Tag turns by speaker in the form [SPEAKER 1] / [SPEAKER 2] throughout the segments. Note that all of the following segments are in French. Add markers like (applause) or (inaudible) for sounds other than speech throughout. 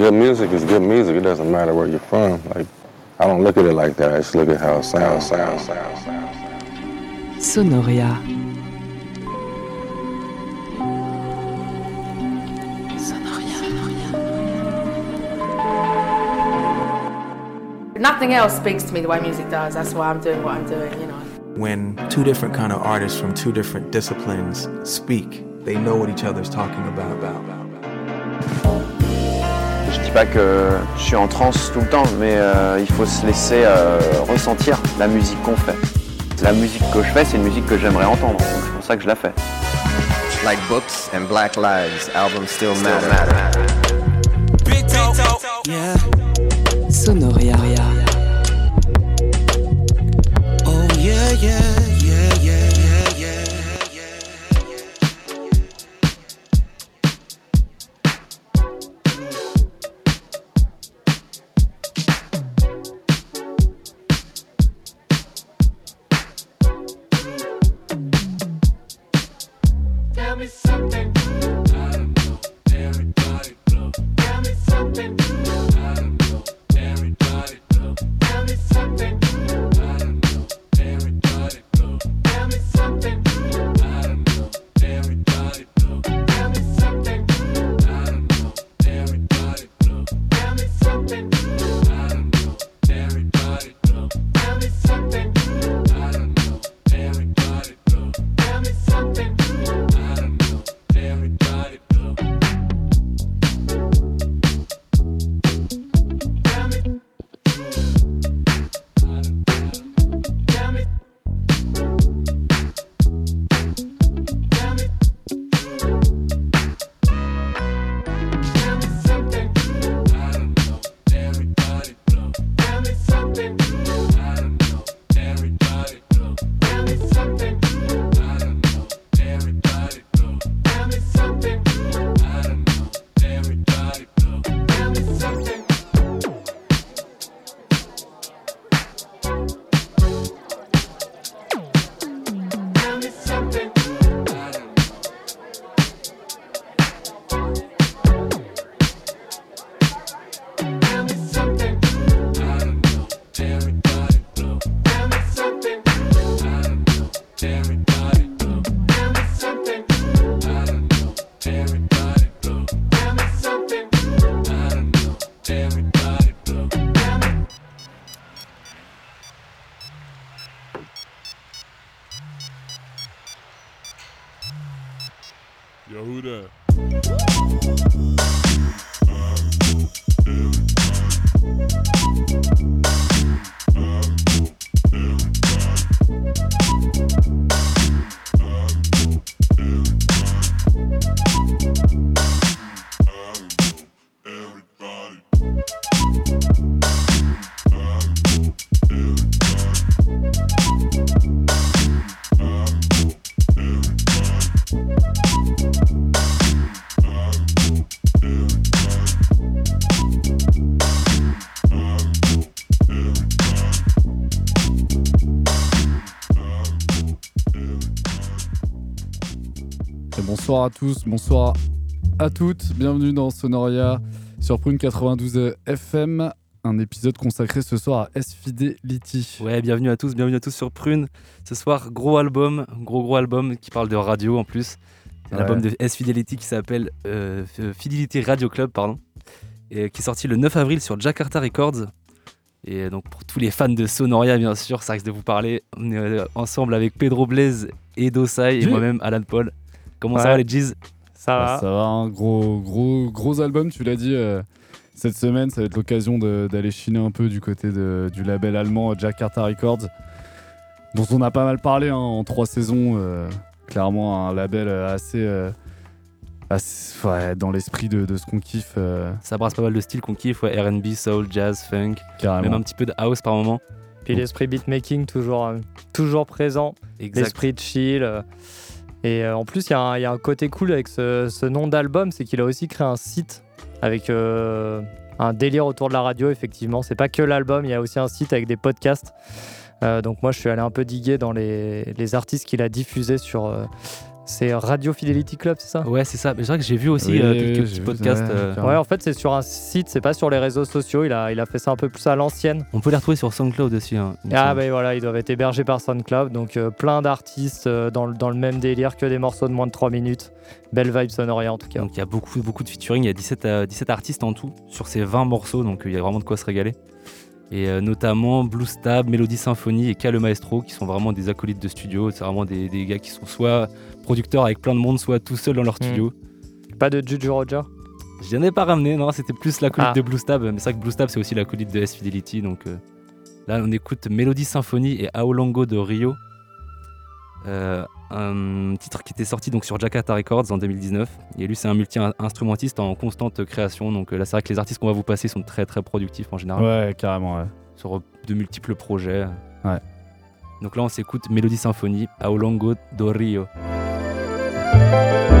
[SPEAKER 1] good music is good music. It doesn't matter where you're from. Like, I don't look at it like that. I just look at how it sounds, sounds, sounds, sounds.
[SPEAKER 2] Sonoria.
[SPEAKER 3] Nothing else speaks to me the way music does. That's why I'm doing what I'm doing, you know.
[SPEAKER 4] When two different kind of artists from two different disciplines speak, they know what each other's talking about. about, about.
[SPEAKER 5] Dis pas que je suis en transe tout le temps, mais euh, il faut se laisser euh, ressentir la musique qu'on fait. La musique que je fais, c'est une musique que j'aimerais entendre, donc c'est pour ça que je la fais.
[SPEAKER 6] Like books and black lives, albums still, matter.
[SPEAKER 2] Yeah.
[SPEAKER 7] Et bonsoir à tous, bonsoir à toutes. Bienvenue dans Sonoria sur Prune 92 FM. Un épisode consacré ce soir à S Fidelity.
[SPEAKER 8] Ouais, bienvenue à tous, bienvenue à tous sur Prune. Ce soir, gros album, gros gros album qui parle de radio en plus. Un
[SPEAKER 7] Ouais.
[SPEAKER 8] album de S Fidelity qui s'appelle euh, Fidelity Radio Club, pardon, et qui est sorti le 9 avril sur Jakarta Records. Et donc pour tous les fans de Sonoria, bien sûr, ça risque de vous parler. On est euh, ensemble avec Pedro Blaise et Dosai et moi-même Alan Paul. Comment ça va les G's
[SPEAKER 9] Ça
[SPEAKER 7] Bah,
[SPEAKER 9] va.
[SPEAKER 7] ça va, un gros, gros, gros album, tu l'as dit. euh, cette semaine, ça va être l'occasion d'aller chiner un peu du côté de- du label allemand Jakarta Records, dont on a pas mal parlé hein, en trois saisons. euh, clairement, un label euh, assez. euh, assez- ouais, dans l'esprit de, de ce qu'on kiffe, euh,
[SPEAKER 8] Ça brasse pas mal de styles qu'on kiffe, ouais, RB, soul, jazz, funk,
[SPEAKER 7] carrément.
[SPEAKER 8] même un petit peu de house par moment.
[SPEAKER 9] Puis l'esprit beatmaking toujours, euh, toujours présent.
[SPEAKER 8] Exact.
[SPEAKER 9] L'esprit de chill. Et euh, en plus, il y, a un- côté cool avec ce, nom d'album, c'est qu'il a aussi créé un site avec euh, un délire autour de la radio, effectivement. C'est pas que l'album, il y a aussi un site avec des podcasts. Euh, donc moi, je suis allé un peu diguer dans les, artistes qu'il a diffusés sur, C'est Radio Fidelity Club, c'est ça?
[SPEAKER 8] Ouais, c'est ça. Mais c'est vrai que j'ai vu aussi
[SPEAKER 7] Oui,
[SPEAKER 8] euh, quelques petits
[SPEAKER 7] vu,
[SPEAKER 8] podcasts.
[SPEAKER 7] ouais,
[SPEAKER 8] euh.
[SPEAKER 9] Ouais, en fait, c'est sur un site, c'est pas sur les réseaux sociaux. Il a, il a fait ça un peu plus à l'ancienne.
[SPEAKER 8] On peut les retrouver sur SoundCloud aussi. hein,
[SPEAKER 9] Ah,
[SPEAKER 8] semble.
[SPEAKER 9] bah voilà, ils doivent être hébergés par SoundCloud. Donc, euh, plein d'artistes euh, dans, le- dans le même délire que des morceaux de moins de 3 minutes. Belle vibe Sonoria en tout cas.
[SPEAKER 8] Donc il y a beaucoup, beaucoup de featuring. Il y a 17, euh, 17 artistes en tout sur ces 20 morceaux. Donc il y a vraiment de quoi se régaler. Et euh, notamment Blue Stab, Melody Symphony et K le Maestro qui sont vraiment des acolytes de studio. C'est vraiment des, des gars qui sont soit producteurs avec plein de monde, soit tout seuls dans leur
[SPEAKER 9] Mm.
[SPEAKER 8] studio.
[SPEAKER 9] Pas de Juju Roger
[SPEAKER 8] Je n'en ai pas ramené, non, c'était plus l'acolyte
[SPEAKER 9] Ah.
[SPEAKER 8] de Blue Stab. Mais c'est vrai que Blue Stab, c'est aussi l'acolyte de S Fidelity. Donc euh, là, on écoute Melody Symphony et Aolongo de Rio. Euh, un titre qui était sorti donc sur Jakarta Records en 2019. Et lui, c'est un multi-instrumentiste en constante création. Donc euh, là, c'est vrai que les artistes qu'on va vous passer sont très très productifs en général.
[SPEAKER 7] Ouais, carrément, ouais.
[SPEAKER 8] Sur de multiples projets.
[SPEAKER 7] Ouais.
[SPEAKER 8] Donc là, on s'écoute Melody Symphony, Aolongo do Rio.
[SPEAKER 10] Vous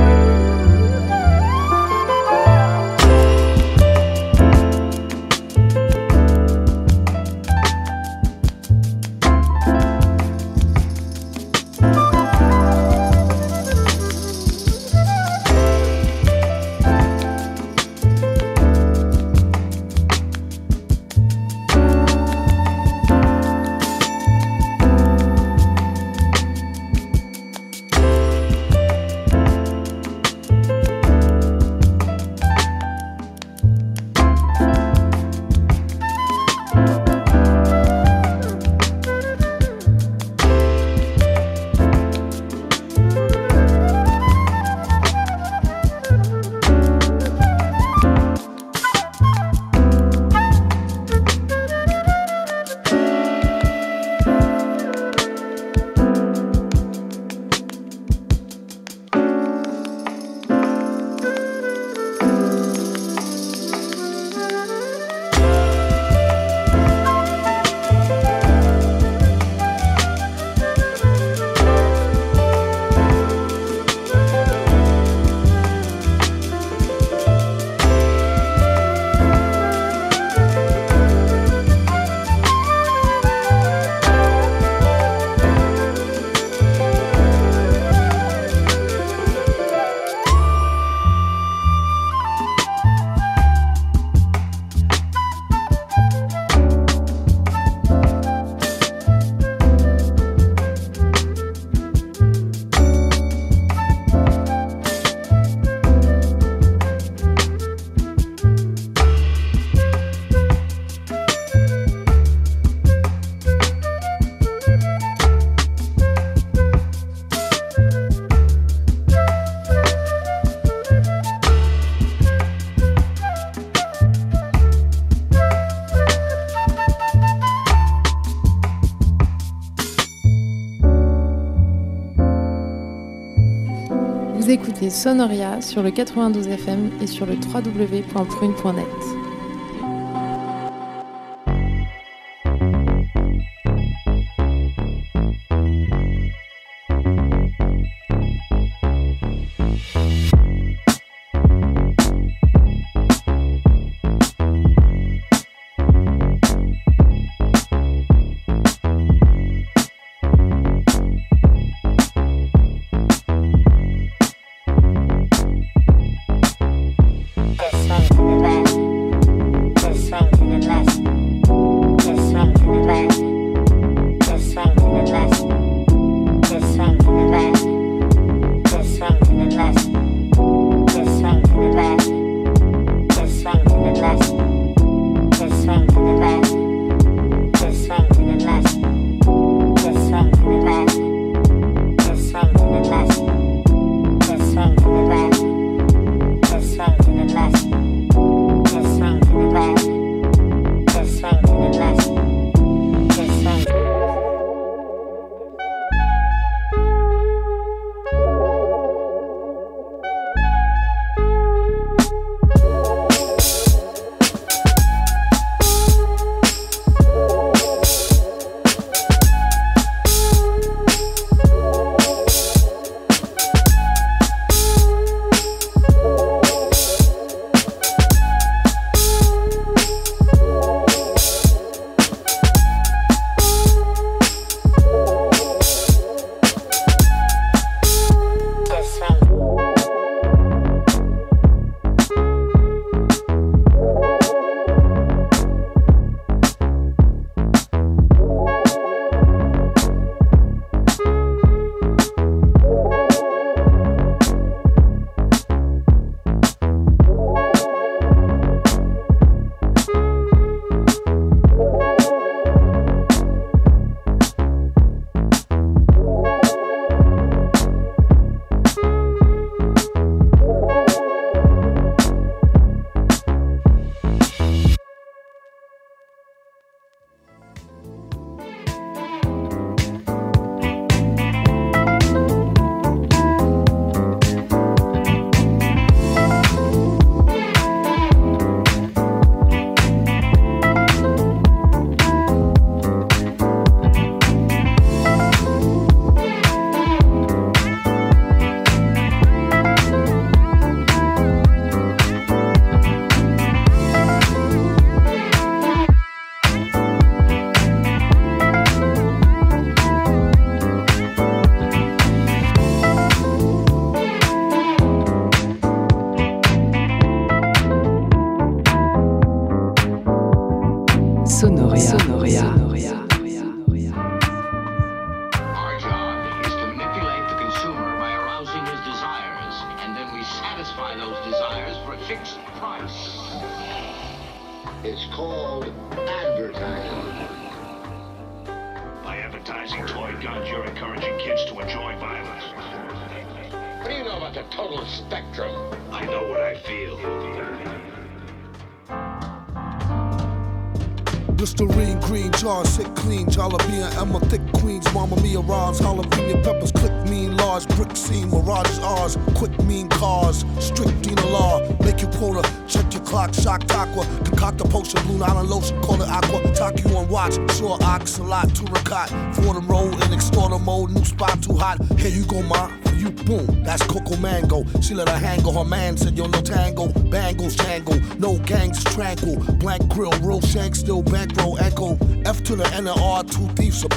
[SPEAKER 10] Sonoria sur le 92 FM et sur le www.prune.net.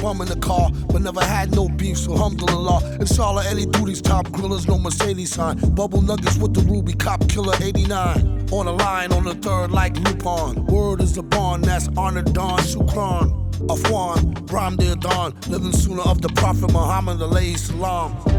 [SPEAKER 11] bum in the car, but never had no beef, so alhamdulillah, inshallah, any duties, top grillers, no Mercedes sign, bubble nuggets with the ruby, cop killer 89, on the line, on the third, like Lupon, word is the bond, that's honor Don Shukran. Afwan, Ram Dear Don, living sooner of the Prophet Muhammad, alayhi salam.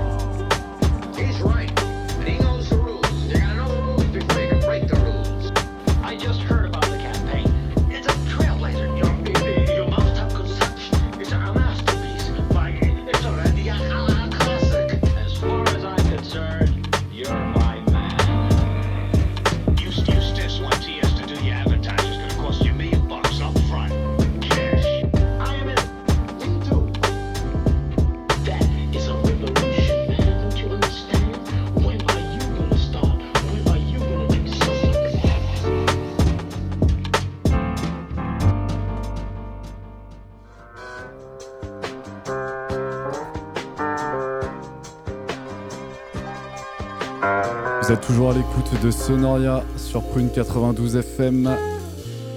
[SPEAKER 7] Toujours à l'écoute de Sonoria sur Prune 92 FM.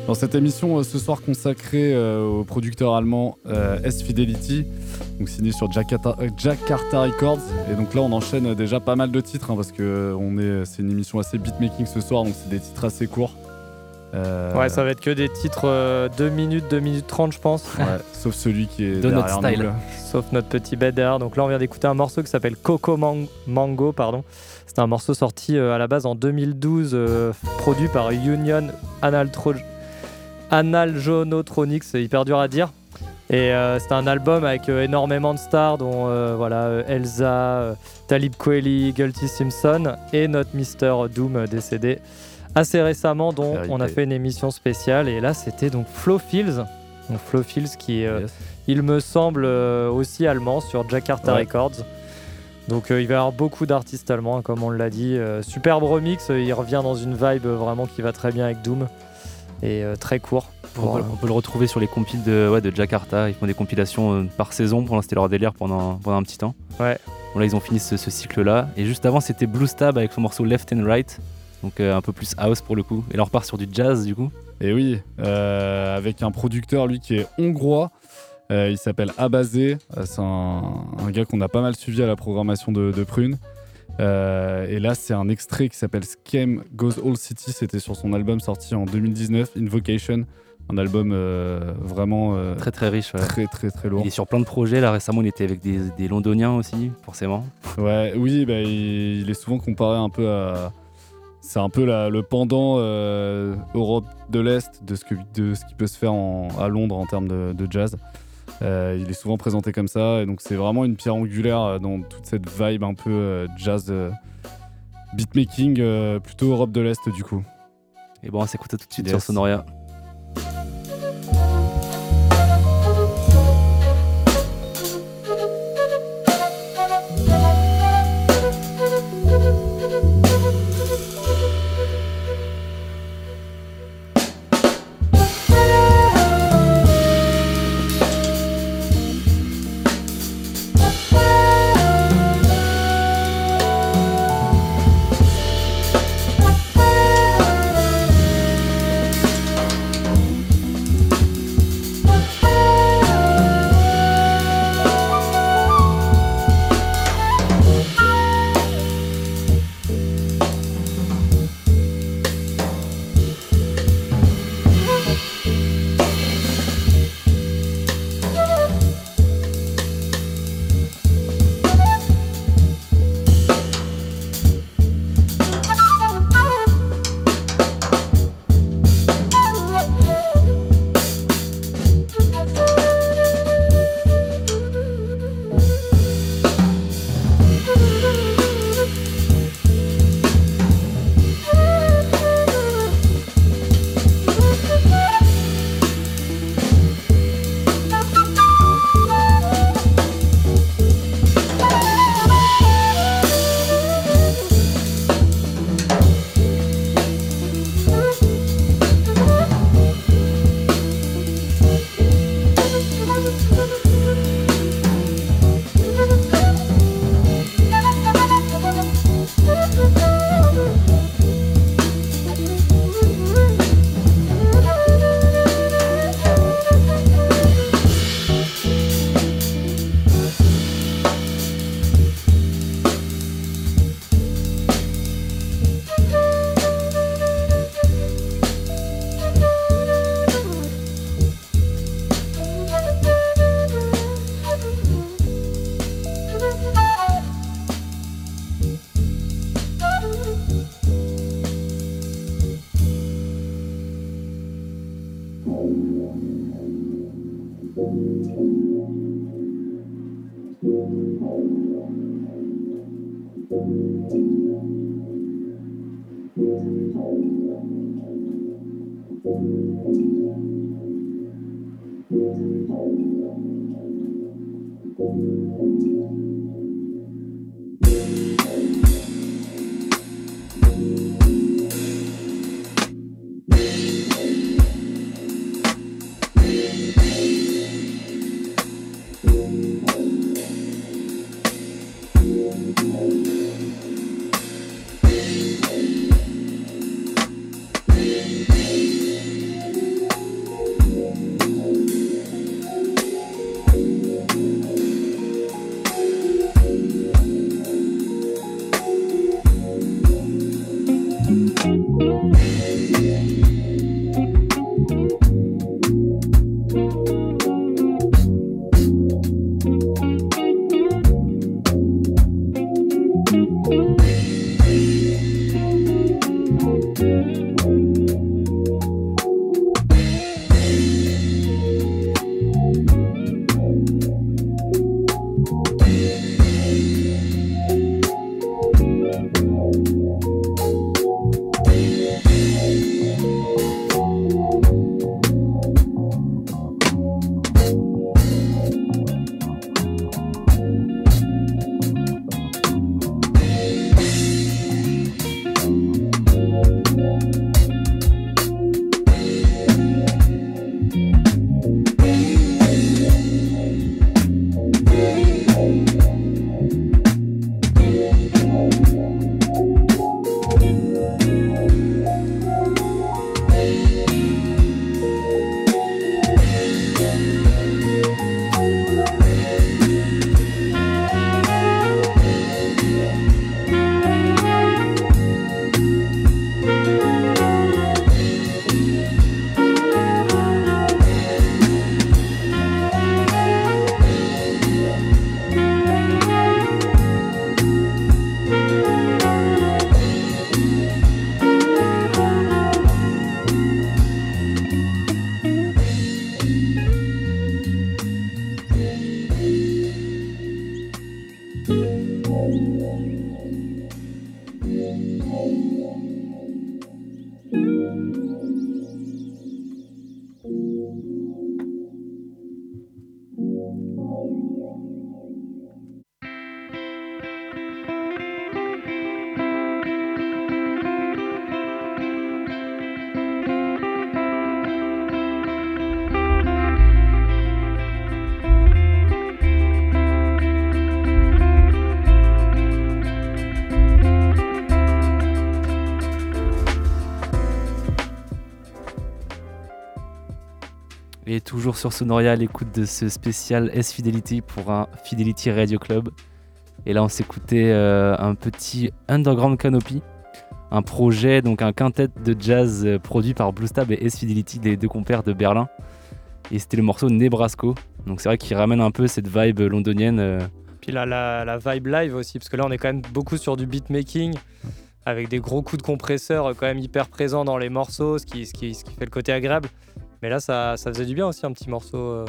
[SPEAKER 7] Dans cette émission euh, ce soir consacrée euh, au producteur allemand euh, S Fidelity, donc signé sur Jakarta, Records. Et donc là on enchaîne déjà pas mal de titres hein, parce que c'est une émission assez beatmaking ce soir, donc c'est des titres assez courts. Euh,
[SPEAKER 9] Ouais, ça va être que des titres euh, 2 minutes, 2 minutes 30, je pense.
[SPEAKER 7] ouais, (laughs) sauf celui qui est
[SPEAKER 8] De notre style.
[SPEAKER 7] nous.
[SPEAKER 9] Sauf notre petit bed derrière. Donc là, on vient d'écouter un morceau qui s'appelle Coco Man- Mango. pardon. C'est un morceau sorti euh, à la base en 2012, euh, produit par Union Analtro... Analjonotronics. C'est hyper dur à dire. Et euh, c'est un album avec euh, énormément de stars, dont euh, voilà, euh, Elsa, euh, Talib Kweli, Guilty Simpson et notre Mister Doom euh, décédé assez récemment, dont
[SPEAKER 8] Vérité.
[SPEAKER 9] on a fait une émission spéciale. Et là, c'était donc Flo Fields. Donc Flo Fields qui est, euh,
[SPEAKER 8] Yes.
[SPEAKER 9] il me semble, euh, aussi allemand sur Jakarta
[SPEAKER 7] Ouais.
[SPEAKER 9] Records. Donc euh, il va y avoir beaucoup d'artistes allemands, comme on l'a dit. Euh, superbe remix, euh, il revient dans une vibe vraiment qui va très bien avec Doom. Et euh, très court.
[SPEAKER 8] On, peut, on peut le retrouver sur les compiles de, ouais, de Jakarta. Ils font des compilations euh, par saison. Pour l'instant, c'était leur délire pendant, pendant un petit temps.
[SPEAKER 9] Ouais.
[SPEAKER 8] Bon, là, ils ont fini ce, ce cycle-là. Et juste avant, c'était Blue Stab avec son morceau Left and Right. Donc euh, un peu plus house pour le coup. Et là, on repart sur du jazz du coup.
[SPEAKER 7] Et oui, euh, avec un producteur, lui, qui est hongrois. Euh, il s'appelle Abazé. Euh, c'est un, un gars qu'on a pas mal suivi à la programmation de, de Prune. Euh, et là, c'est un extrait qui s'appelle Scam Goes All City. C'était sur son album sorti en 2019, Invocation. Un album vraiment
[SPEAKER 8] Très très riche. ouais.
[SPEAKER 7] très, très, très lourd.
[SPEAKER 8] Il est sur plein de projets. Là, récemment, il était avec des, des Londoniens aussi, forcément.
[SPEAKER 7] Ouais, oui, bah, il, il est souvent comparé un peu à. C'est un peu la- le pendant euh, Europe de l'Est de ce, que, de ce qui peut se faire en- à Londres en termes de, de jazz. Euh, il est souvent présenté comme ça, et donc c'est vraiment une pierre angulaire euh, dans toute cette vibe un peu euh, jazz euh, beatmaking, euh, plutôt Europe de l'Est du coup.
[SPEAKER 8] Et bon, on s'écoute tout de suite
[SPEAKER 7] Yes.
[SPEAKER 8] sur Sonoria. Toujours sur Sonoria, l'écoute de ce spécial S Fidelity pour un Fidelity Radio Club. Et là, on s'écoutait euh, un petit Underground Canopy, un projet, donc un quintet de jazz euh, produit par Blue Stab et S Fidelity, des deux compères de Berlin. Et c'était le morceau Nebrasco. Donc c'est vrai qu'il ramène un peu cette vibe londonienne. euh,
[SPEAKER 9] Puis là, la, vibe live aussi, parce que là, on est quand même beaucoup sur du beatmaking, avec des gros coups de compresseur quand même hyper présents dans les morceaux, ce qui fait le côté agréable. Mais là, ça, ça faisait du bien aussi, un petit morceau euh,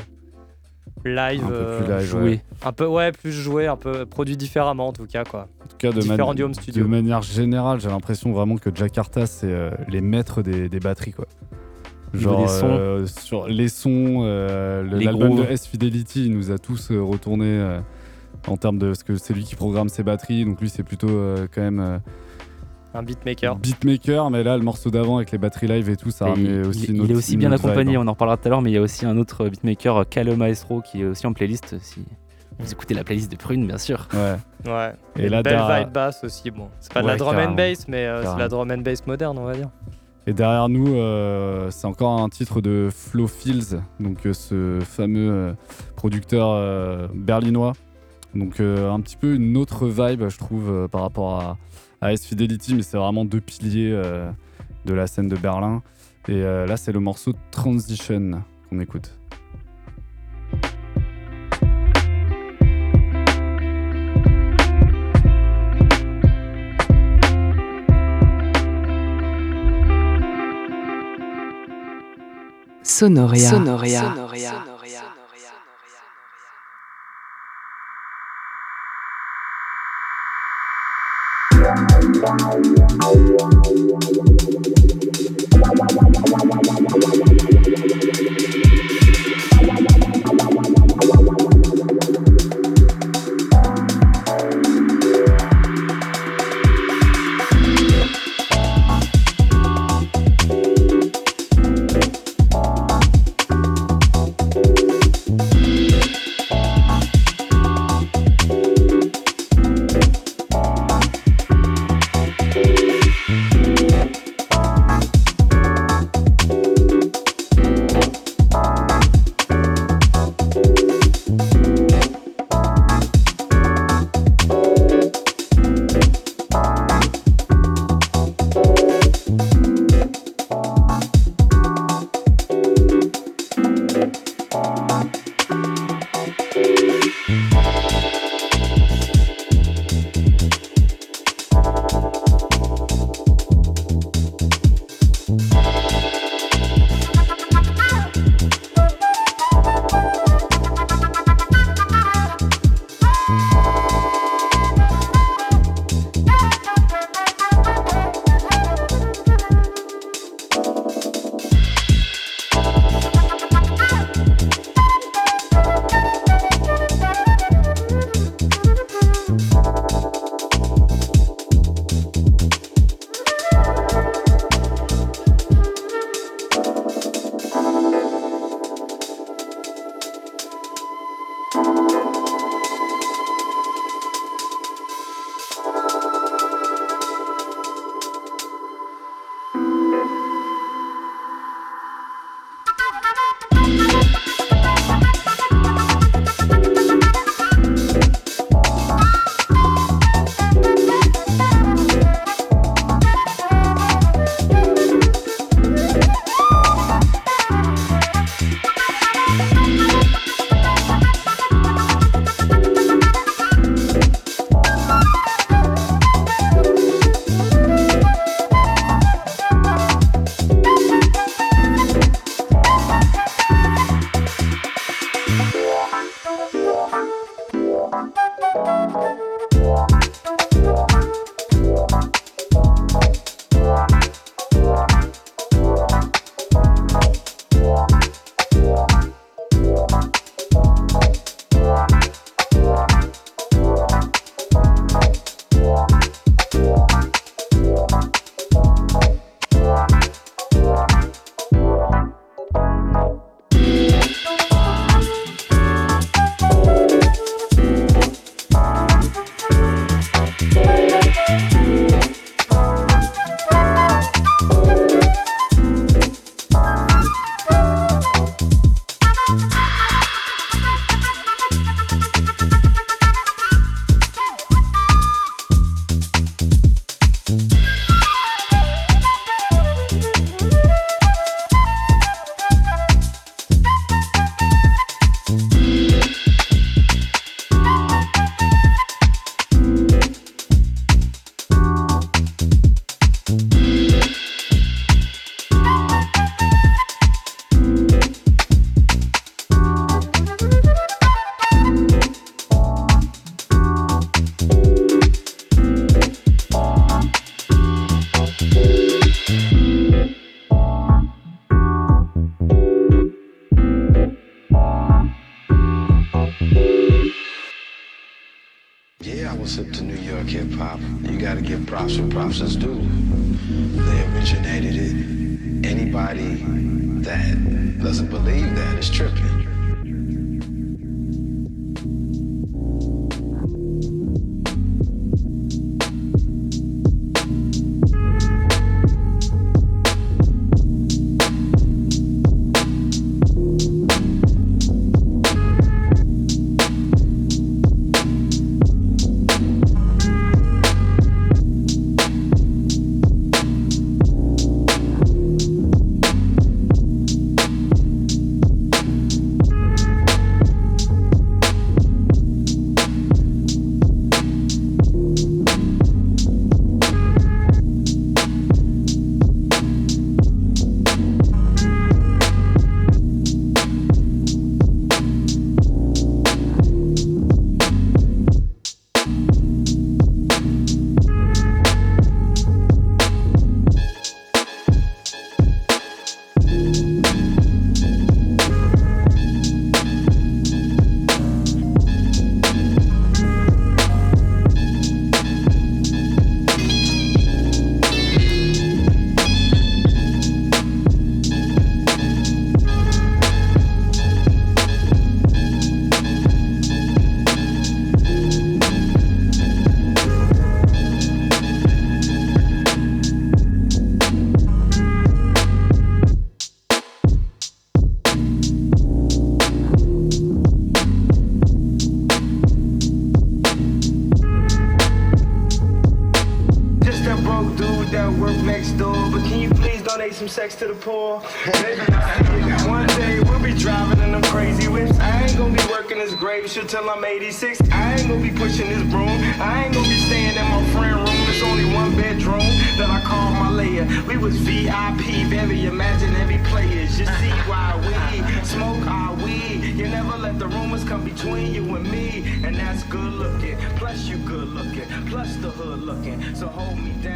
[SPEAKER 9] live,
[SPEAKER 7] Un peu
[SPEAKER 9] euh,
[SPEAKER 7] plus live,
[SPEAKER 9] joué.
[SPEAKER 7] ouais.
[SPEAKER 9] Un peu, ouais, plus joué, un peu produit différemment en tout cas, quoi.
[SPEAKER 7] En tout cas, de,
[SPEAKER 9] Différents
[SPEAKER 7] mani-
[SPEAKER 9] du home studio.
[SPEAKER 7] de manière générale, j'ai l'impression vraiment que Jakarta, c'est euh, les maîtres des, des batteries. Quoi. Genre,
[SPEAKER 8] des sons.
[SPEAKER 7] euh, sur les sons, euh, le-
[SPEAKER 8] Les
[SPEAKER 7] l'album de. S Fidelity, il nous a tous euh, retourné euh, en termes de. Parce que c'est lui qui programme ses batteries, donc lui, c'est plutôt euh, quand même. Euh,
[SPEAKER 9] Un beatmaker.
[SPEAKER 7] beatmaker, mais là, le morceau d'avant avec les batteries live et tout, ça
[SPEAKER 8] Et il,
[SPEAKER 7] aussi
[SPEAKER 8] il
[SPEAKER 7] une
[SPEAKER 8] est
[SPEAKER 7] autre-
[SPEAKER 8] aussi
[SPEAKER 7] une
[SPEAKER 8] bien
[SPEAKER 7] autre vibe,
[SPEAKER 8] accompagné, on en reparlera tout à l'heure, mais il y a aussi un autre beatmaker, Calo Maestro, qui est aussi en playlist. Si vous écoutez la playlist de Prune, bien sûr.
[SPEAKER 7] Ouais.
[SPEAKER 9] Ouais.
[SPEAKER 7] Et
[SPEAKER 9] Une
[SPEAKER 7] là,
[SPEAKER 9] belle vibe basse aussi. Bon, c'est pas de
[SPEAKER 7] Ouais,
[SPEAKER 9] la drum and bass, mais euh, c'est de la drum and bass moderne, on va dire.
[SPEAKER 7] Et derrière nous, euh, c'est encore un titre de Flo Fields, donc euh, ce fameux euh, producteur euh, berlinois. Donc euh, un petit peu une autre vibe, je trouve, euh, par rapport à, à S Fidelity, mais c'est vraiment deux piliers euh, de la scène de Berlin. Et euh, là, c'est le morceau Transition qu'on écoute.
[SPEAKER 2] Sonoria.
[SPEAKER 3] Sonoria.
[SPEAKER 12] Yeah, I
[SPEAKER 6] sex to the poor. One day we'll be driving in them crazy whips. I ain't gonna be working this grave shit till I'm 86. I ain't gonna be pushing this broom. I ain't gonna be staying in my friend room. It's only one bedroom that I call my layer. We was VIP, very every players. You see why we smoke our weed. You never let the rumors come between you and me, and that's good looking. Plus you good looking, plus the hood looking. So hold me down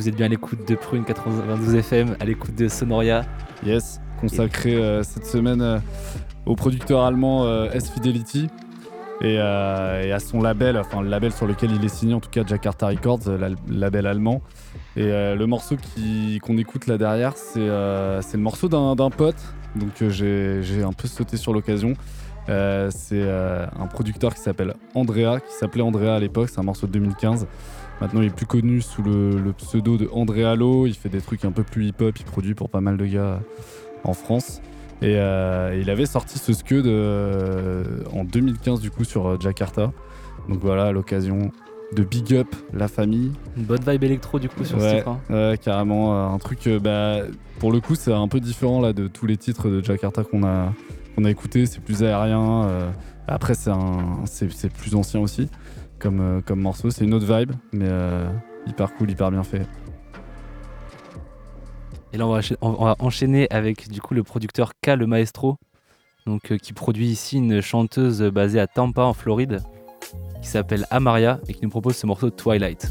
[SPEAKER 8] vous êtes bien à l'écoute de Prune 92 FM, à l'écoute de Sonoria.
[SPEAKER 7] Yes, consacré euh, cette semaine euh, au producteur allemand euh, S Fidelity et, euh, et à son label, enfin le label sur lequel il est signé, en tout cas Jakarta Records, le label allemand. Et le morceau qu'on écoute là derrière, c'est le morceau d'un pote, donc j'ai un peu sauté sur l'occasion. C'est un producteur qui s'appelle Andrea, qui s'appelait Andrea à l'époque, c'est un morceau de 2015. Maintenant, il est plus connu sous le, le pseudo de Andrea Lo. Il fait des trucs un peu plus hip-hop. Il produit pour pas mal de gars en France. Et euh, il avait sorti ce Scud euh, en 2015, du coup, sur euh, Jakarta. Donc voilà, à l'occasion de big up la famille.
[SPEAKER 8] Une bonne vibe électro du coup sur ce
[SPEAKER 7] ouais,
[SPEAKER 8] titre. hein.
[SPEAKER 7] ouais, carrément. euh, un truc, bah, pour le coup, c'est un peu différent là de tous les titres de Jakarta qu'on a, qu'on a écouté. C'est plus aérien. euh, après, c'est un- c'est c'est plus ancien aussi comme, euh, comme morceau. C'est une autre vibe, mais euh, hyper cool, hyper bien fait.
[SPEAKER 8] Et là, on va, enchaîner avec du coup le producteur K, le maestro, donc, euh, qui produit ici une chanteuse basée à Tampa en Floride, qui s'appelle Amaria et qui nous propose ce morceau Twilight.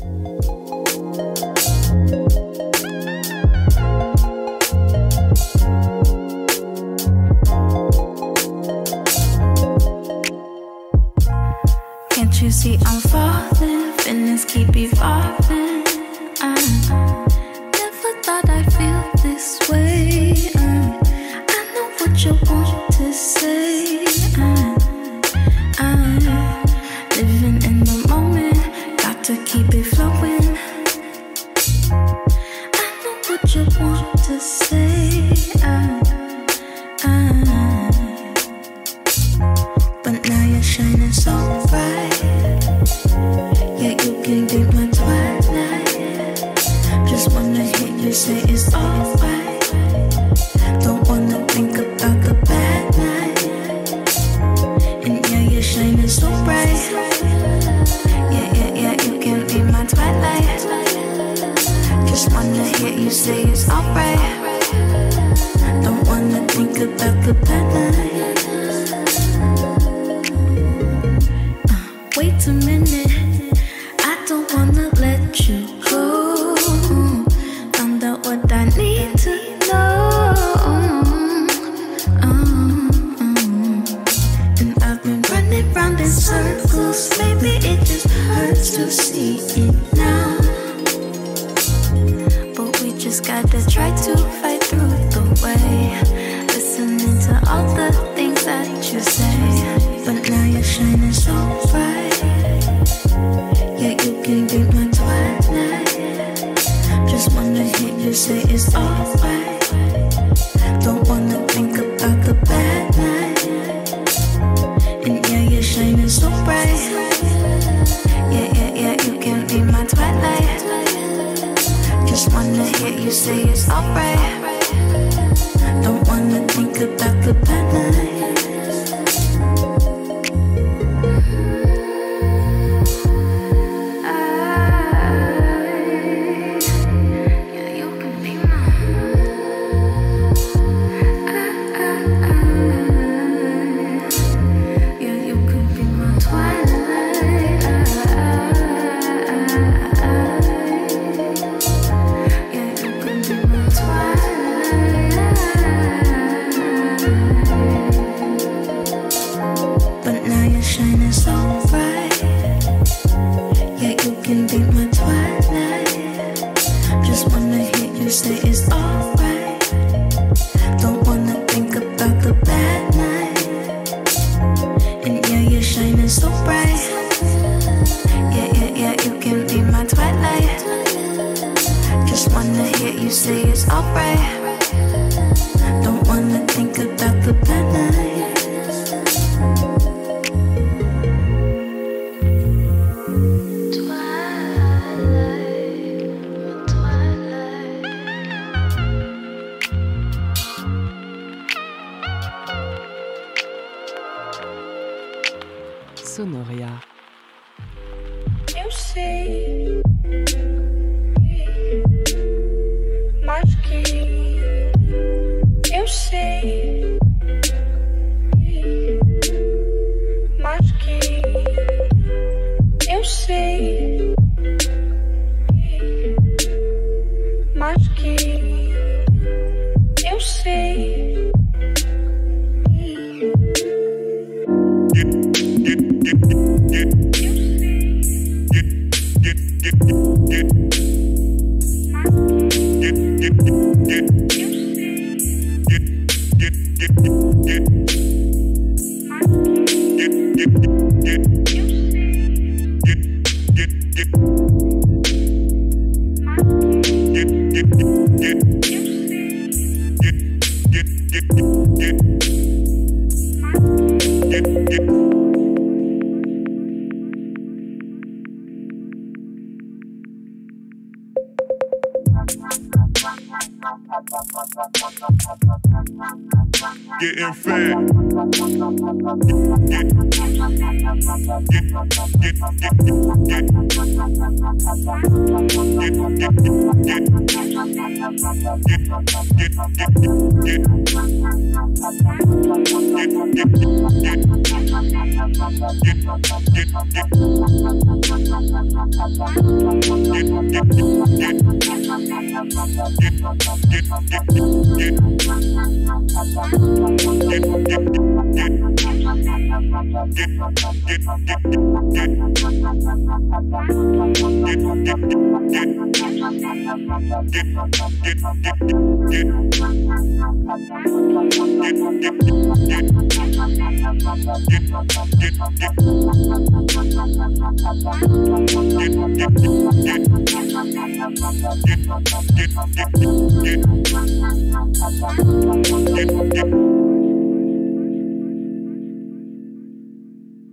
[SPEAKER 13] Keep evolving. Dr. Pepper. Uh, wait a minute, I
[SPEAKER 14] don't wanna let you go. Found out what I need to know. Um, and I've been running round in circles, maybe it just hurts to see it now. But we just gotta try to fight. Sonoria. Eu sei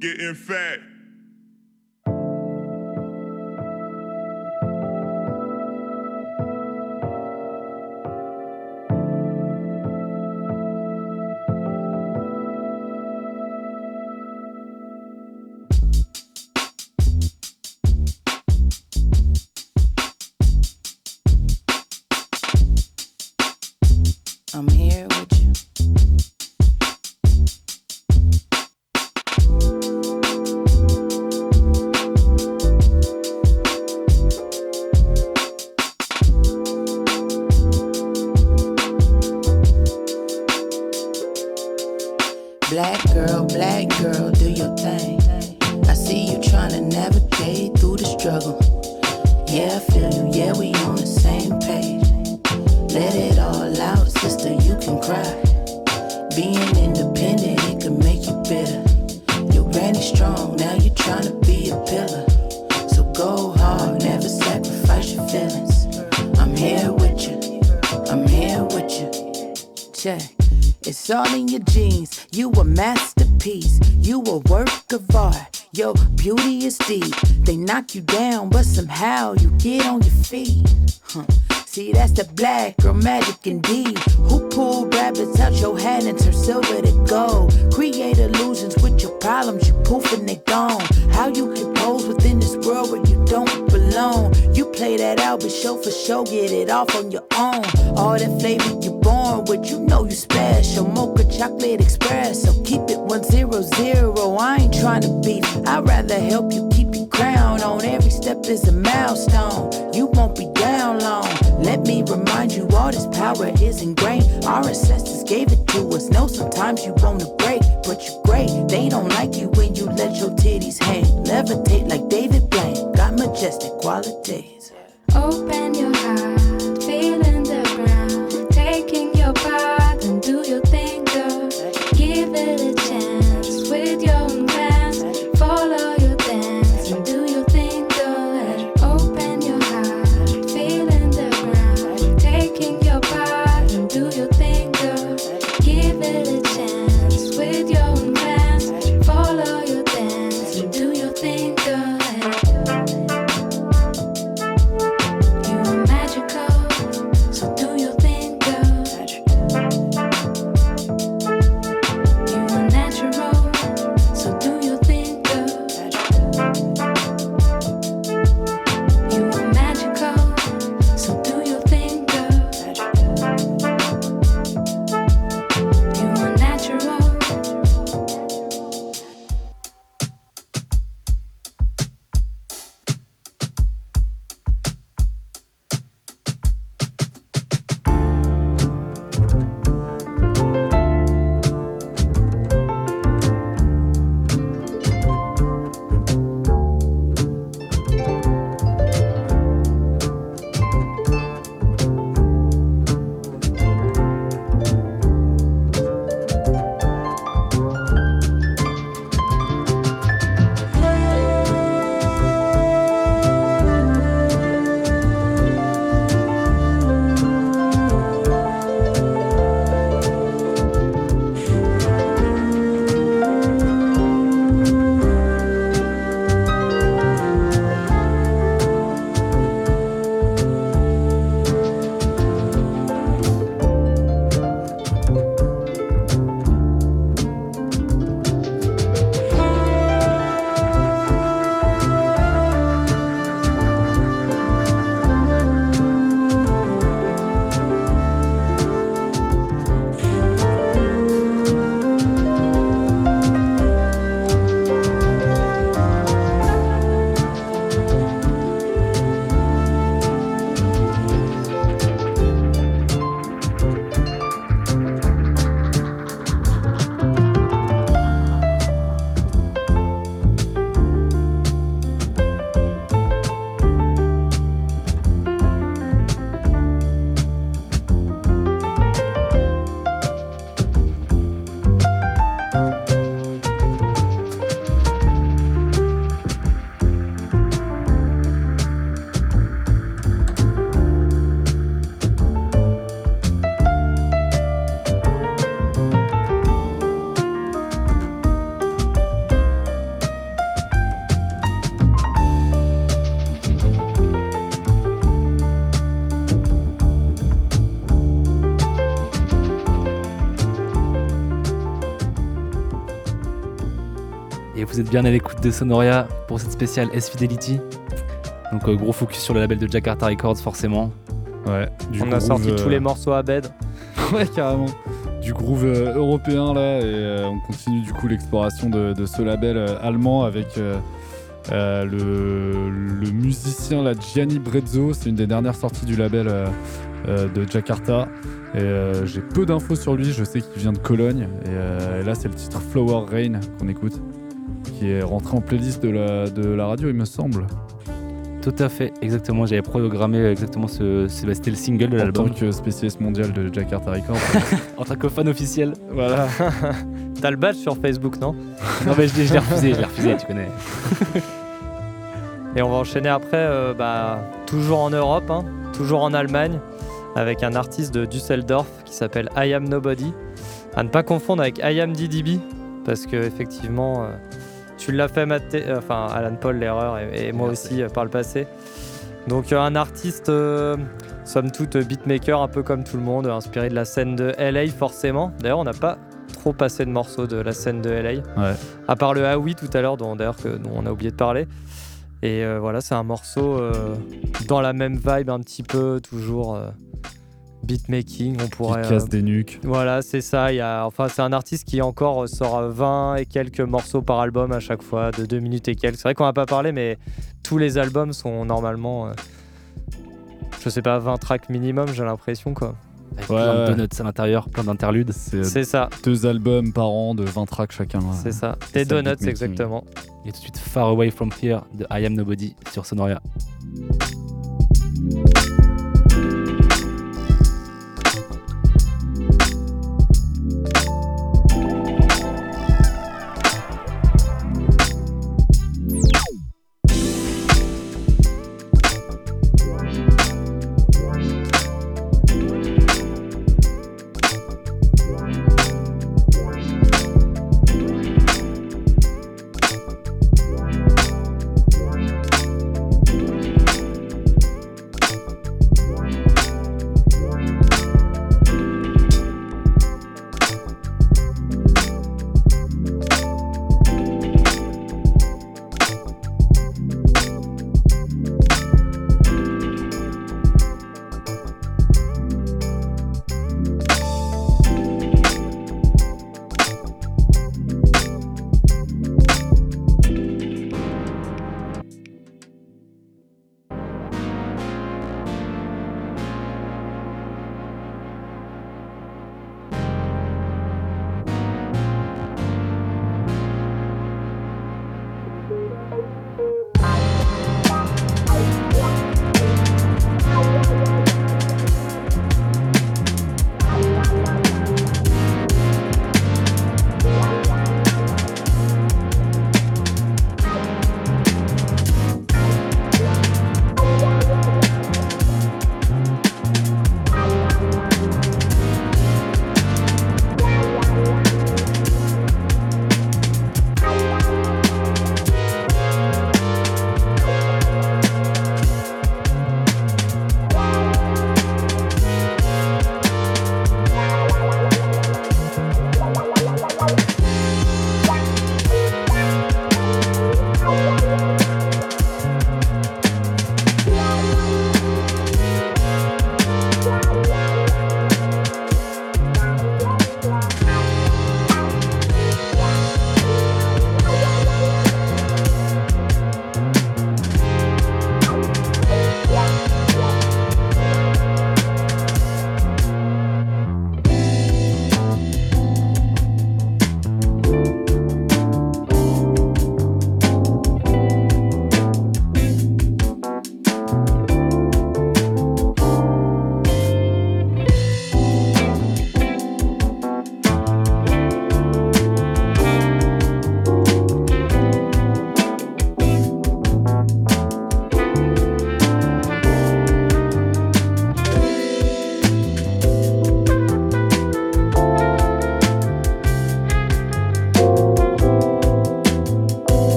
[SPEAKER 14] Getting fat. Feet. Huh. See, that's the black girl magic indeed. Who pulled rabbits out your hat and turned silver to gold? Create illusions with your problems, you poof and they gone. How you can pose within this world where you don't belong? You play that out, but show for show, get it off on your own. All that flavor you born with, you know you special. Mocha chocolate express, so keep it one zero zero. I ain't trying to beat, I'd rather help you keep your crown on. Every step is a milestone. Remind you, all this power is ingrained. Our ancestors gave it to us. Know sometimes you wanna break, but you're great. They don't like you when you let your titties hang. Levitate like David Blaine. Got majestic qualities.
[SPEAKER 15] Open your
[SPEAKER 8] vous êtes bien à l'écoute de Sonoria pour cette spéciale S-Fidelity. Donc euh, gros focus sur le label de Jakarta Records forcément.
[SPEAKER 7] Ouais. du
[SPEAKER 9] On a sorti
[SPEAKER 7] euh,
[SPEAKER 9] tous les morceaux à bed. (laughs)
[SPEAKER 7] ouais, carrément. Du groove euh, européen là, et euh, on continue du coup l'exploration de, de ce label euh, allemand avec euh, euh, le, le musicien là, Gianni Brezzo. C'est une des dernières sorties du label euh, euh, de Jakarta. Et euh, j'ai peu d'infos sur lui. Je sais qu'il vient de Cologne. Et, euh, et là, c'est le titre Flower Rain qu'on écoute, qui est rentré en playlist de la, de la radio, il me semble.
[SPEAKER 8] Tout à fait, exactement. J'avais programmé exactement ce. C'était le single de
[SPEAKER 7] En tant
[SPEAKER 8] l'album.
[SPEAKER 7] que spécialiste mondial de Jakarta Records. (laughs)
[SPEAKER 8] En tant que fan officiel.
[SPEAKER 7] voilà. (laughs)
[SPEAKER 9] T'as le badge sur Facebook, non?
[SPEAKER 8] Non, mais je l'ai je l'ai refusé, je l'ai refusé, tu connais. (laughs)
[SPEAKER 9] Et on va enchaîner après, euh, bah, toujours en Europe, hein, toujours en Allemagne, avec un artiste de Düsseldorf qui s'appelle I Am Nobody. À ne pas confondre avec I Am DDB, parce que effectivement, euh, tu l'as fait, mater, euh, enfin Alan Paul l'erreur, et, et moi aussi euh, par le passé. Donc euh, un artiste, somme toute beatmaker, un peu comme tout le monde, inspiré de la scène de LA forcément. D'ailleurs, on n'a pas trop passé de morceaux de la scène de LA.
[SPEAKER 7] Ouais.
[SPEAKER 9] À part le Ah oui tout à l'heure, dont d'ailleurs dont on a oublié de parler. Et euh, voilà, c'est un morceau euh, dans la même vibe un petit peu, toujours euh, beatmaking, on pourrait...
[SPEAKER 7] casse
[SPEAKER 9] euh,
[SPEAKER 7] des nuques.
[SPEAKER 9] Voilà, c'est ça. Il y a, enfin, c'est un artiste qui encore euh, sort euh, 20 et quelques morceaux par album à chaque fois, de 2 minutes et quelques. C'est vrai qu'on n'a pas parlé, mais tous les albums sont normalement, euh, je sais pas, 20 tracks minimum, j'ai l'impression, quoi.
[SPEAKER 8] Avec plein de donuts à l'intérieur, plein d'interludes.
[SPEAKER 9] C'est ça.
[SPEAKER 7] Deux albums par an de 20 tracks chacun.
[SPEAKER 9] C'est ça. Des donuts, exactement.
[SPEAKER 8] Et tout de suite Far Away From Here de I Am Nobody sur Sonoria.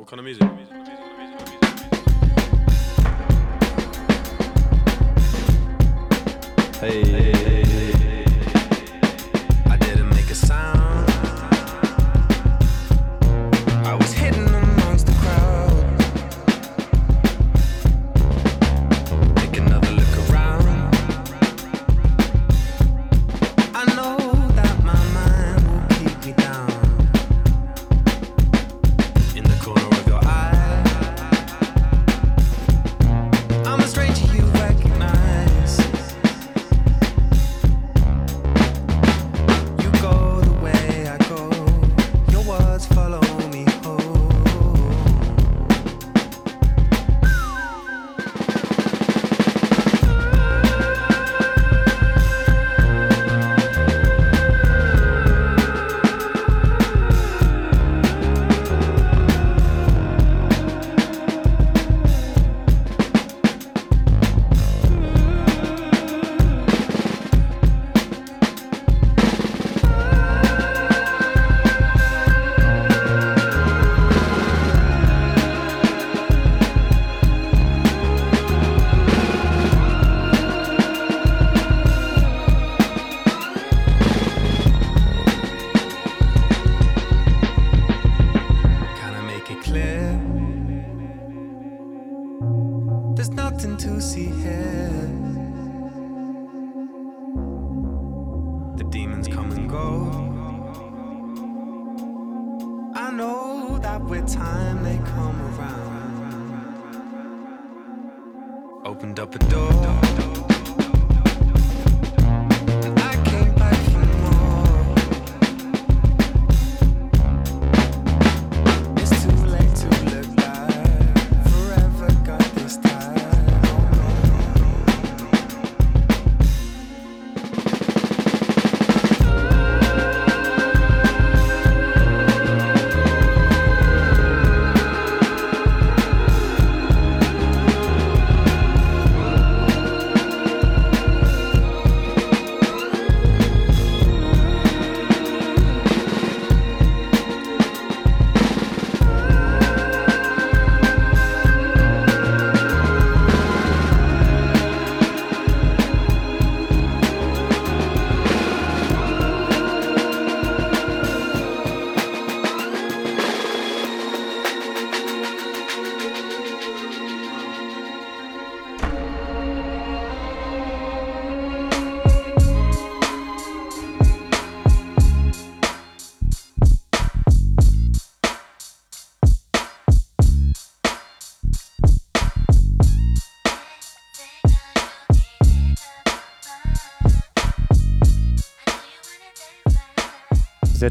[SPEAKER 16] What kind of music?
[SPEAKER 6] Hey, I Opened up a door.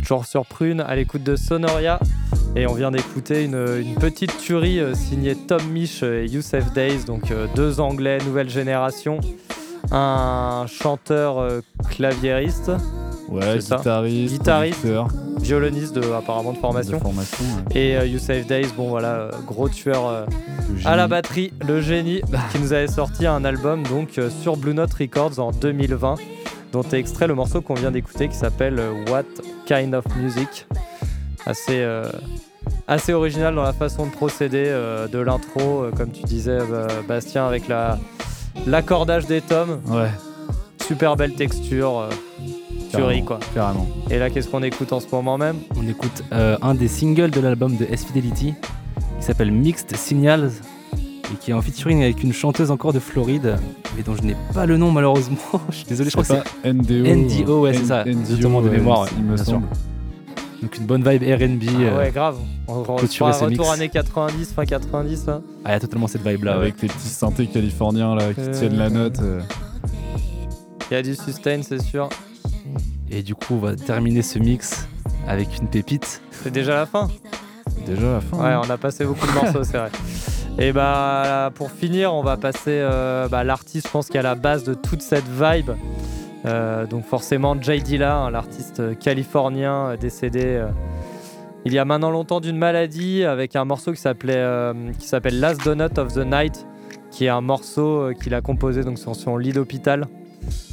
[SPEAKER 9] Toujours sur Prune à l'écoute de Sonoria. Et on vient d'écouter une, une petite tuerie euh, signée Tom Misch et Youssef Days, donc euh, deux Anglais nouvelle génération, un chanteur euh, claviériste,
[SPEAKER 7] Ouais, guitariste,
[SPEAKER 9] violoniste de, apparemment de formation,
[SPEAKER 7] De formation, ouais.
[SPEAKER 9] et Youssef Days, bon voilà, gros tueur à la batterie, le génie, (laughs) qui nous avait sorti un album donc sur Blue Note Records en 2020, dont est extrait le morceau qu'on vient d'écouter qui s'appelle euh, What Kind of Music. Assez, euh, assez original dans la façon de procéder euh, de l'intro, euh, comme tu disais, Bastien, avec la l'accordage des tomes.
[SPEAKER 7] Ouais.
[SPEAKER 9] Super belle texture, tuerie
[SPEAKER 7] Carrément,
[SPEAKER 9] quoi.
[SPEAKER 7] Carrément.
[SPEAKER 9] Et là, qu'est-ce qu'on écoute en ce moment même?
[SPEAKER 8] On écoute un des singles de l'album de S-Fidelity qui s'appelle Mixed Signals et qui est en featuring avec une chanteuse encore de Floride mais dont je n'ai pas le nom malheureusement. (laughs) je suis désolé, je crois que
[SPEAKER 7] C'est NDO.
[SPEAKER 8] NDO, ouais, c'est ça.
[SPEAKER 7] NDO,
[SPEAKER 8] Exactement de mémoire,
[SPEAKER 7] il me semble.
[SPEAKER 8] Donc une bonne vibe RB.
[SPEAKER 9] Ah
[SPEAKER 8] euh,
[SPEAKER 9] ouais, grave. On, retour
[SPEAKER 8] mix.
[SPEAKER 9] années 90, fin 90. là.
[SPEAKER 8] Ah, il y a totalement cette vibe là.
[SPEAKER 7] Avec les petits synthés californiens là qui
[SPEAKER 9] Euh,
[SPEAKER 7] tiennent la note. euh.
[SPEAKER 9] Il y a du sustain, c'est sûr.
[SPEAKER 8] Et du coup, on va terminer ce mix avec une pépite.
[SPEAKER 9] C'est déjà la fin
[SPEAKER 7] Déjà la fin.
[SPEAKER 9] Ouais,
[SPEAKER 7] hein.
[SPEAKER 9] on a passé beaucoup de morceaux, c'est vrai. (laughs) Et bah pour finir, on va passer euh, bah, l'artiste, je pense, qui est à la base de toute cette vibe. Euh, donc forcément Jay Dilla, hein, l'artiste californien euh, décédé euh, il y a maintenant longtemps d'une maladie, avec un morceau qui s'appelle Last Donut of the Night, qui est un morceau qu'il a composé sur son lit d'hôpital,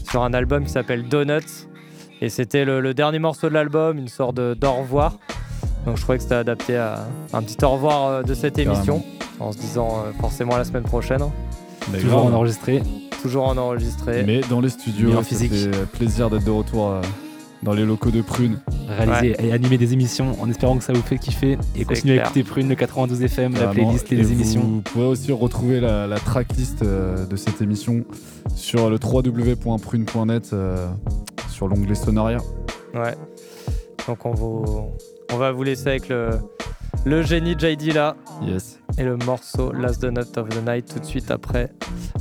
[SPEAKER 9] sur un album qui s'appelle Donuts. Et c'était le, le dernier morceau de l'album, une sorte de- d'au revoir. Donc je trouvais que c'était adapté à un petit au revoir euh, de cette émission, en se disant euh, forcément à la semaine prochaine.
[SPEAKER 7] Bah,
[SPEAKER 8] Toujours
[SPEAKER 7] grave.
[SPEAKER 8] en enregistré.
[SPEAKER 9] Toujours en enregistré.
[SPEAKER 7] Mais dans les studios,
[SPEAKER 8] Mais en
[SPEAKER 7] ça
[SPEAKER 8] physique.
[SPEAKER 7] fait plaisir d'être de retour euh, dans les locaux de Prune.
[SPEAKER 8] Réaliser et animer des émissions en espérant que ça vous fait kiffer. Et continuer à écouter Prune, le 92 FM, la playlist, les
[SPEAKER 7] Et
[SPEAKER 8] émissions.
[SPEAKER 7] Vous pourrez aussi retrouver la, la tracklist euh, de cette émission sur le www.prune.net euh, sur l'onglet Sonoria.
[SPEAKER 9] Ouais. Donc on, vous, on va vous laisser avec le, le génie JD là.
[SPEAKER 7] Yes.
[SPEAKER 9] Et le morceau Last Donut of the Night tout de suite après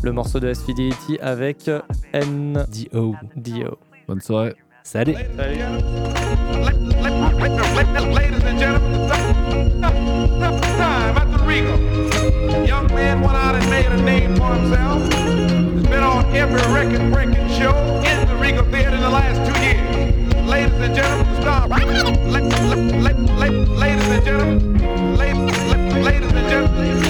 [SPEAKER 9] le morceau de S-Fidelity avec NDO. DO.
[SPEAKER 7] Bonne soirée.
[SPEAKER 8] Salut.
[SPEAKER 9] Salut.
[SPEAKER 17] Ladies and gentlemen, time at the Regal. Young man went out and made a name for himself. Has been on every record breaking show in the Regal Theater in the last two years. ladies and gentlemen, stop. Ladies and gentlemen, ladies and gentlemen.